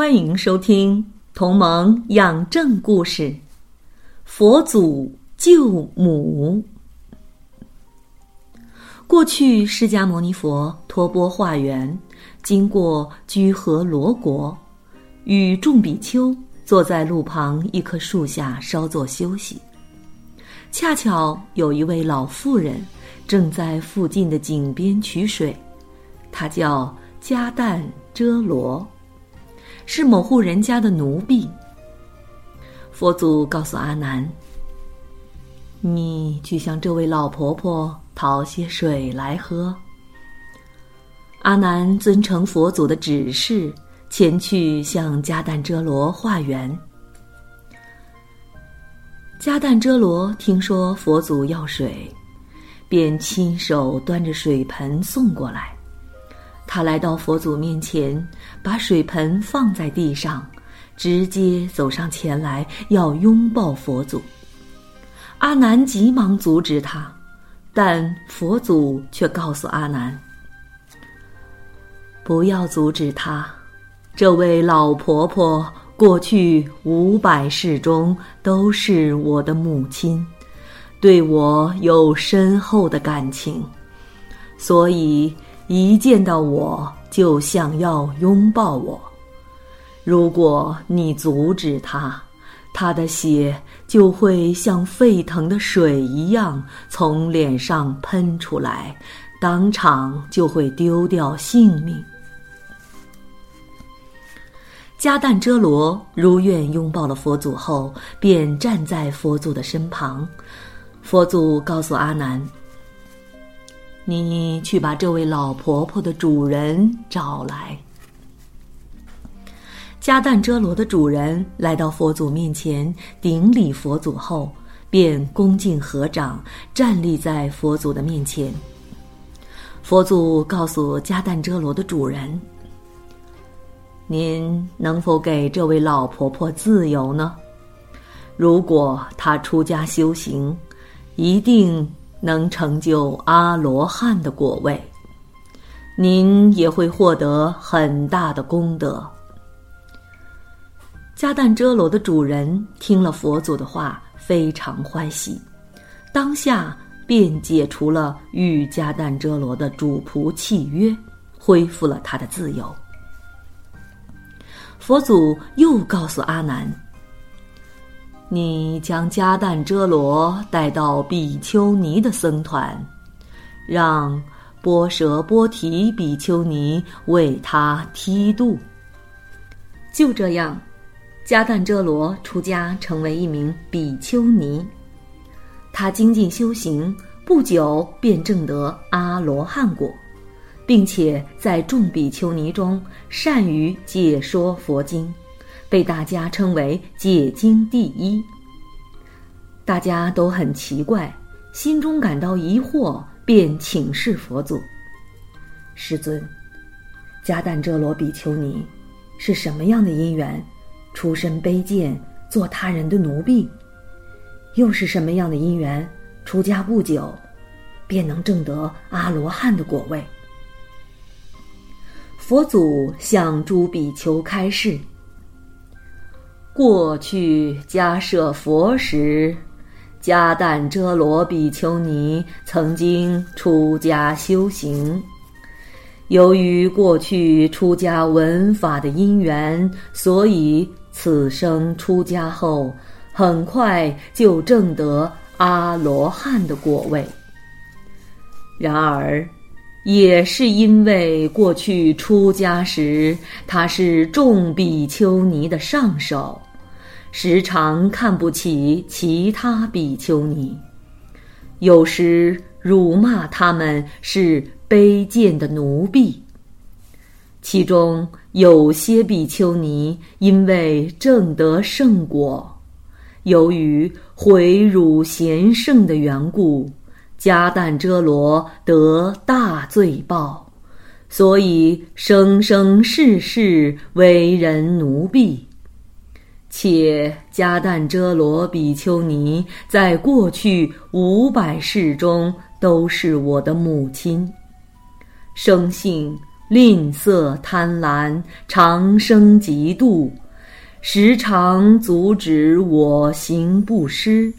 欢迎收听《同盟养正故事》，佛祖救母。过去，释迦牟尼佛托钵化缘，经过居和罗国，与众比丘坐在路旁一棵树下稍作休息。恰巧有一位老妇人正在附近的井边取水，她叫迦旦遮罗。是某户人家的奴婢。佛祖告诉阿难：“你去向这位老婆婆讨些水来喝。”阿难遵承佛祖的指示，前去向迦旦遮罗化缘。迦旦遮罗听说佛祖要水，便亲手端着水盆送过来。他来到佛祖面前，把水盆放在地上，直接走上前来要拥抱佛祖。阿难急忙阻止他，但佛祖却告诉阿难：“不要阻止他，这位老婆婆过去五百世中都是我的母亲，对我有深厚的感情，所以。”一见到我就想要拥抱我，如果你阻止他，他的血就会像沸腾的水一样从脸上喷出来，当场就会丢掉性命。迦旦遮罗如愿拥抱了佛祖后，便站在佛祖的身旁。佛祖告诉阿难。你去把这位老婆婆的主人找来。迦旦遮罗的主人来到佛祖面前顶礼佛祖后，便恭敬合掌，站立在佛祖的面前。佛祖告诉迦旦遮罗的主人：“您能否给这位老婆婆自由呢？如果她出家修行，一定。”能成就阿罗汉的果位，您也会获得很大的功德。迦旦遮罗的主人听了佛祖的话，非常欢喜，当下便解除了与迦旦遮罗的主仆契约，恢复了他的自由。佛祖又告诉阿难。你将迦旦遮罗带到比丘尼的僧团，让波舍波提比丘尼为他剃度。就这样，迦旦遮罗出家成为一名比丘尼。他精进修行，不久便证得阿罗汉果，并且在众比丘尼中善于解说佛经。被大家称为解经第一，大家都很奇怪，心中感到疑惑，便请示佛祖：“师尊，迦旦遮罗比丘尼是什么样的因缘，出身卑贱，做他人的奴婢？又是什么样的因缘，出家不久，便能证得阿罗汉的果位？”佛祖向诸比丘开示。过去迦舍佛时，迦旦遮罗比丘尼曾经出家修行。由于过去出家闻法的因缘，所以此生出家后，很快就证得阿罗汉的果位。然而，也是因为过去出家时，他是众比丘尼的上首。时常看不起其他比丘尼，有时辱骂他们是卑贱的奴婢。其中有些比丘尼因为正得圣果，由于毁辱贤圣的缘故，迦旦遮罗得大罪报，所以生生世世为人奴婢。且迦旦遮罗比丘尼在过去五百世中都是我的母亲，生性吝啬贪婪，常生嫉妒，时常阻止我行布施，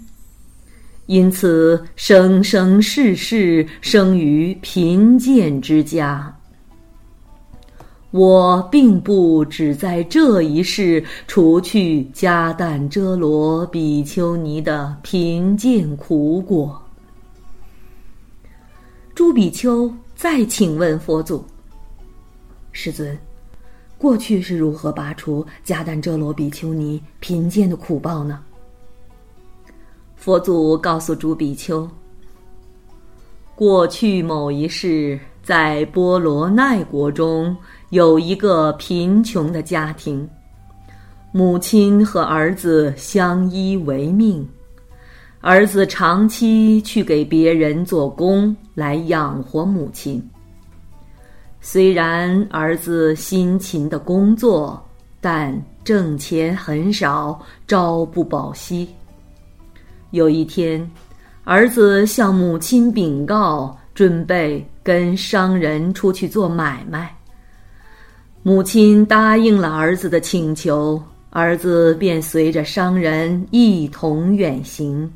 因此生生世世生于贫贱之家。我并不只在这一世除去迦旦遮罗比丘尼的贫贱苦果。朱比丘再请问佛祖：“世尊，过去是如何拔除迦旦遮罗比丘尼贫贱的苦报呢？”佛祖告诉朱比丘：“过去某一世，在波罗奈国中。”有一个贫穷的家庭，母亲和儿子相依为命，儿子长期去给别人做工来养活母亲。虽然儿子辛勤的工作，但挣钱很少，朝不保夕。有一天，儿子向母亲禀告，准备跟商人出去做买卖。母亲答应了儿子的请求，儿子便随着商人一同远行。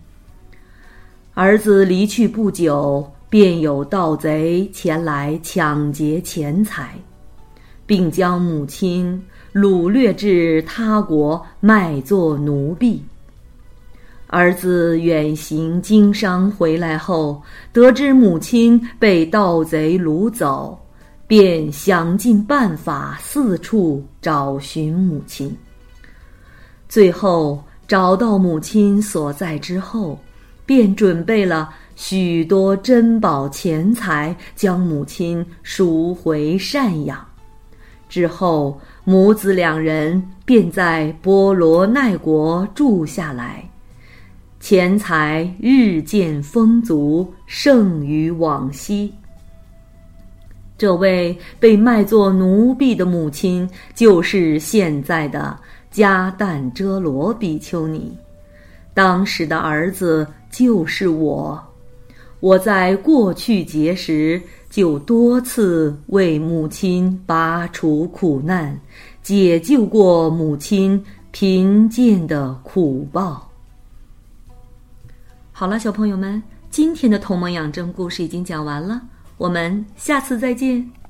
儿子离去不久，便有盗贼前来抢劫钱财，并将母亲掳掠至他国卖作奴婢。儿子远行经商回来后，得知母亲被盗贼掳走。便想尽办法四处找寻母亲。最后找到母亲所在之后，便准备了许多珍宝钱财，将母亲赎回赡养。之后，母子两人便在波罗奈国住下来，钱财日渐丰足，胜于往昔。这位被卖作奴婢的母亲，就是现在的迦旦遮罗比丘尼。当时的儿子就是我。我在过去劫时，就多次为母亲拔除苦难，解救过母亲贫贱的苦报。好了，小朋友们，今天的同盟养正故事已经讲完了。我们下次再见。